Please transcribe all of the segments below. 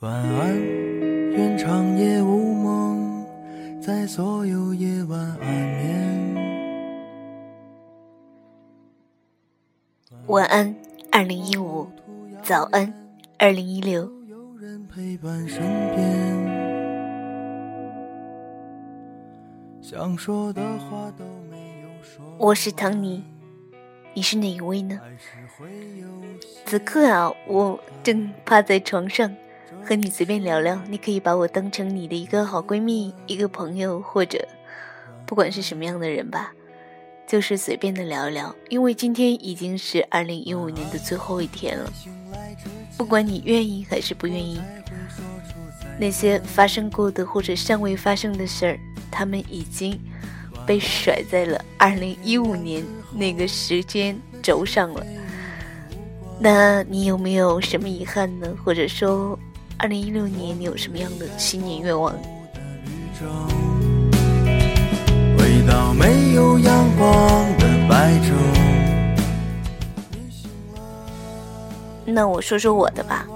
晚安，愿长夜无梦，在所有夜晚安眠。晚安，二零一五，早安，二零一六。有人陪伴身边，想说的话都没有说。我是唐尼，你是哪一位呢？此刻啊，我正趴在床上，和你随便聊聊。你可以把我当成你的一个好闺蜜、一个朋友，或者不管是什么样的人吧，就是随便的聊聊。因为今天已经是二零一五年的最后一天了，不管你愿意还是不愿意，那些发生过的或者尚未发生的事儿，他们已经被甩在了二零一五年那个时间轴上了。那你有没有什么遗憾呢？或者说，二零一六年你有什么样的新年愿望？回到没有阳光的白昼。那我说说我的吧。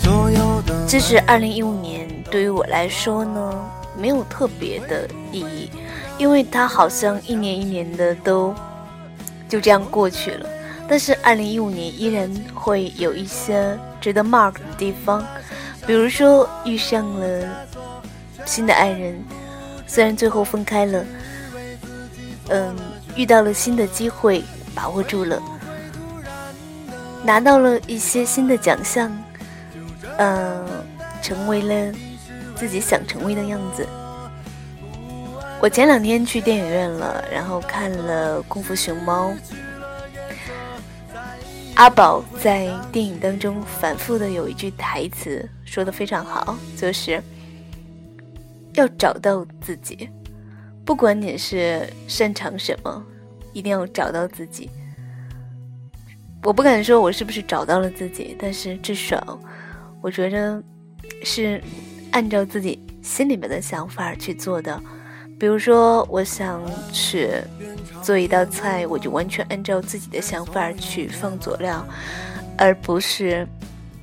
所有的其实二零一五年对于我来说呢，没有特别的意义，因为它好像一年一年的都就这样过去了。但是二零一五年依然会有一些值得 mark 的地方，比如说遇上了新的爱人，虽然最后分开了，嗯，遇到了新的机会，把握住了，拿到了一些新的奖项，嗯，成为了自己想成为的样子。我前两天去电影院了，然后看了《功夫熊猫》。阿宝在电影当中反复的有一句台词说的非常好，就是要找到自己，不管你是擅长什么，一定要找到自己。我不敢说我是不是找到了自己，但是至少我觉得是按照自己心里面的想法去做的。比如说，我想去做一道菜，我就完全按照自己的想法去放佐料，而不是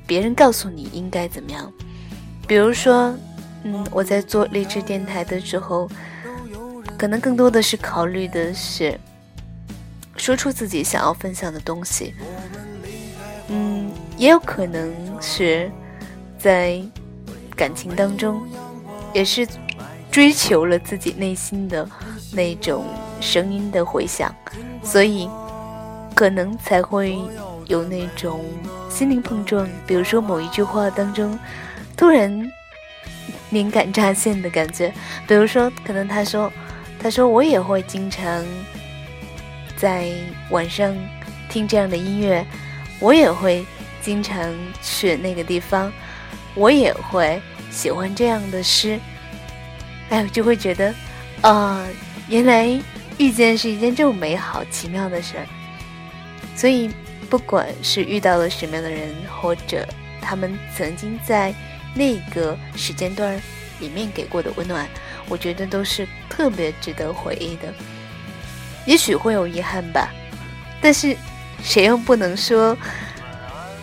别人告诉你应该怎么样。比如说，嗯，我在做励志电台的时候，可能更多的是考虑的是说出自己想要分享的东西。嗯，也有可能是在感情当中，也是。追求了自己内心的那种声音的回响，所以可能才会有那种心灵碰撞。比如说某一句话当中，突然灵感乍现的感觉。比如说，可能他说：“他说我也会经常在晚上听这样的音乐，我也会经常去那个地方，我也会喜欢这样的诗。”哎，就会觉得，啊，原来遇见是一件这么美好、奇妙的事儿。所以，不管是遇到了什么样的人，或者他们曾经在那个时间段里面给过的温暖，我觉得都是特别值得回忆的。也许会有遗憾吧，但是谁又不能说，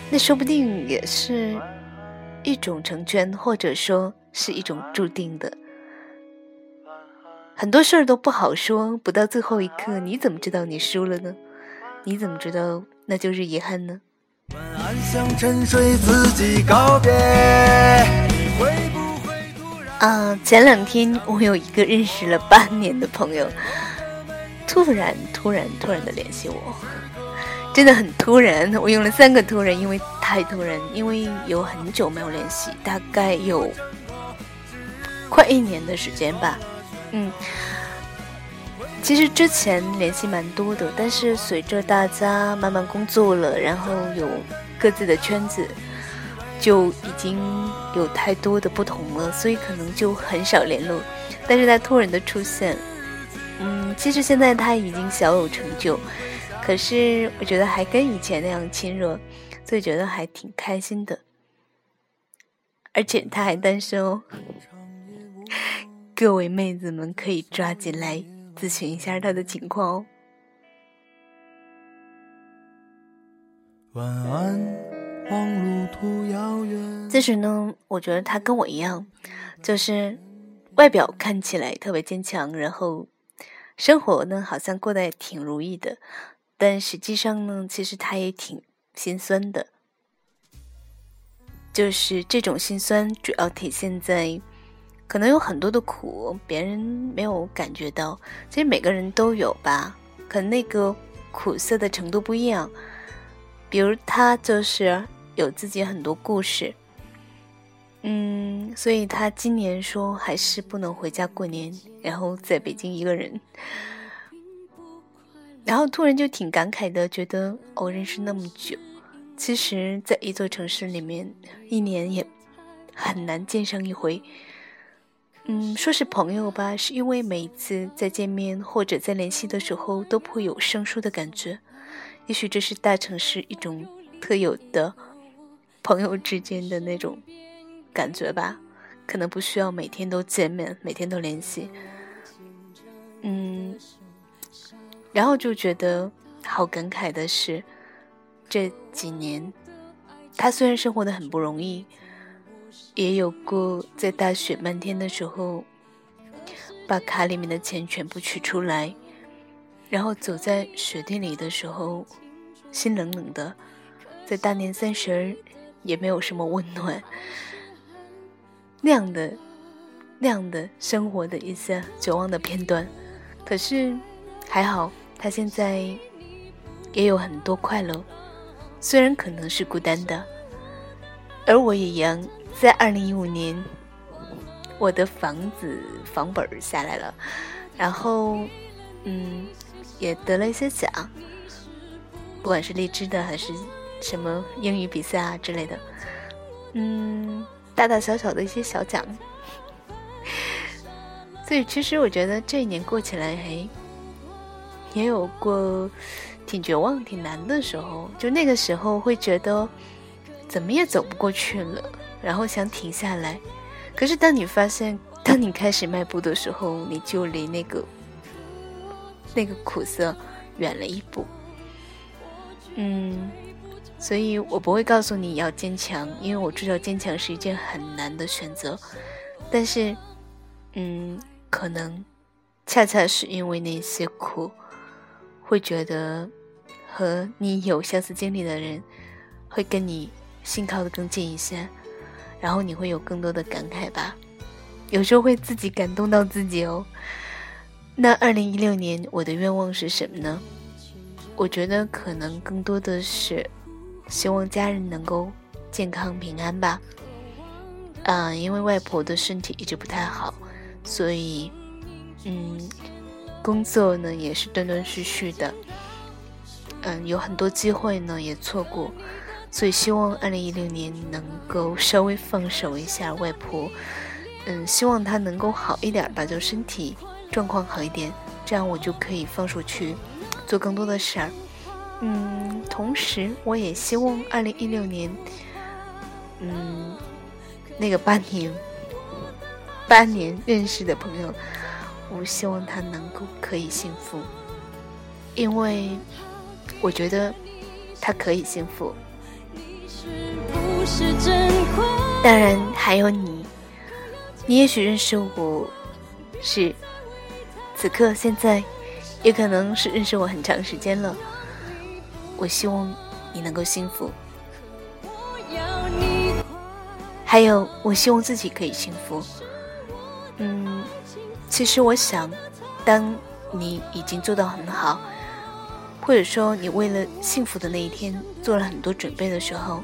那说不定也是一种成全，或者说是一种注定的。很多事儿都不好说，不到最后一刻，你怎么知道你输了呢？你怎么知道那就是遗憾呢？晚安，向沉睡自己告别。啊，前两天我有一个认识了半年的朋友，突然、突然、突然的联系我，真的很突然。我用了三个突然，因为太突然，因为有很久没有联系，大概有快一年的时间吧。嗯，其实之前联系蛮多的，但是随着大家慢慢工作了，然后有各自的圈子，就已经有太多的不同了，所以可能就很少联络。但是他突然的出现，嗯，其实现在他已经小有成就，可是我觉得还跟以前那样亲热，所以觉得还挺开心的。而且他还单身哦。各位妹子们可以抓紧来咨询一下他的情况哦。晚安，其实呢，我觉得他跟我一样，就是外表看起来特别坚强，然后生活呢好像过得也挺如意的，但实际上呢，其实他也挺心酸的。就是这种心酸，主要体现在可能有很多的苦，别人没有感觉到。其实每个人都有吧，可能那个苦涩的程度不一样。比如他就是有自己很多故事，嗯，所以他今年说还是不能回家过年，然后在北京一个人，然后突然就挺感慨的，觉得哦，认识那么久。其实，在一座城市里面，一年也很难见上一回。嗯，说是朋友吧，是因为每一次在见面或者在联系的时候，都不会有生疏的感觉。也许这是大城市一种特有的朋友之间的那种感觉吧，可能不需要每天都见面，每天都联系。嗯，然后就觉得好感慨的是。这几年，他虽然生活的很不容易，也有过在大雪漫天的时候，把卡里面的钱全部取出来，然后走在雪地里的时候，心冷冷的，在大年三十儿也没有什么温暖，那样的那样的生活的一些绝望的片段。可是还好，他现在也有很多快乐。虽然可能是孤单的，而我也一样，在二零一五年，我的房子房本下来了，然后，嗯，也得了一些奖，不管是荔枝的还是什么英语比赛啊之类的，嗯，大大小小的一些小奖，所以其实我觉得这一年过起来还也有过。挺绝望、挺难的时候，就那个时候会觉得怎么也走不过去了，然后想停下来。可是当你发现，当你开始迈步的时候，你就离那个那个苦涩远了一步。嗯，所以我不会告诉你要坚强，因为我知道坚强是一件很难的选择。但是，嗯，可能恰恰是因为那些苦，会觉得。和你有相似经历的人，会跟你心靠得更近一些，然后你会有更多的感慨吧。有时候会自己感动到自己哦。那二零一六年我的愿望是什么呢？我觉得可能更多的是希望家人能够健康平安吧。嗯，因为外婆的身体一直不太好，所以嗯，工作呢也是断断续续的。嗯，有很多机会呢，也错过，所以希望二零一六年能够稍微放手一下外婆，嗯，希望她能够好一点吧，就身体状况好一点，这样我就可以放手去做更多的事儿。嗯，同时我也希望二零一六年，嗯，那个八年八年认识的朋友，我希望他能够可以幸福，因为。我觉得他可以幸福，当然还有你，你也许认识我，是此刻现在，也可能是认识我很长时间了。我希望你能够幸福，还有我希望自己可以幸福。嗯，其实我想，当你已经做到很好。或者说，你为了幸福的那一天做了很多准备的时候，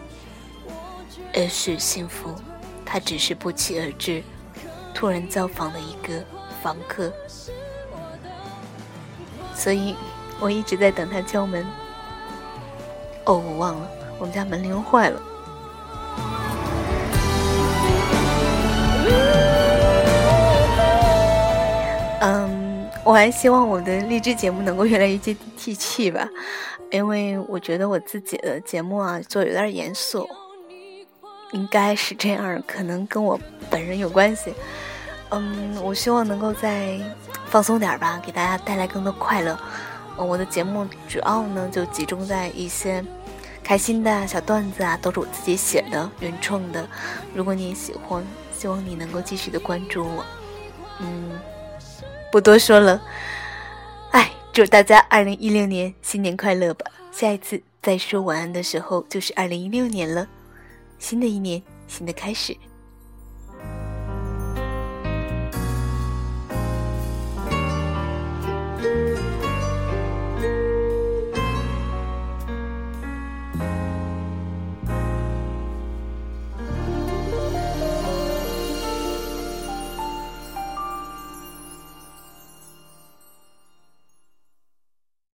而是幸福，它只是不期而至，突然造访的一个房客。所以我一直在等他敲门。哦，我忘了，我们家门铃坏了。嗯。我还希望我的励志节目能够越来越接地气气吧，因为我觉得我自己的节目啊做有点严肃，应该是这样，可能跟我本人有关系。嗯，我希望能够再放松点吧，给大家带来更多快乐。嗯，我的节目主要呢就集中在一些开心的小段子啊，都是我自己写的原创的。如果你也喜欢，希望你能够继续的关注我。嗯，不多说了。哎，祝大家二零一六年新年快乐吧！下一次再说晚安的时候，就是二零一六年了。新的一年，新的开始。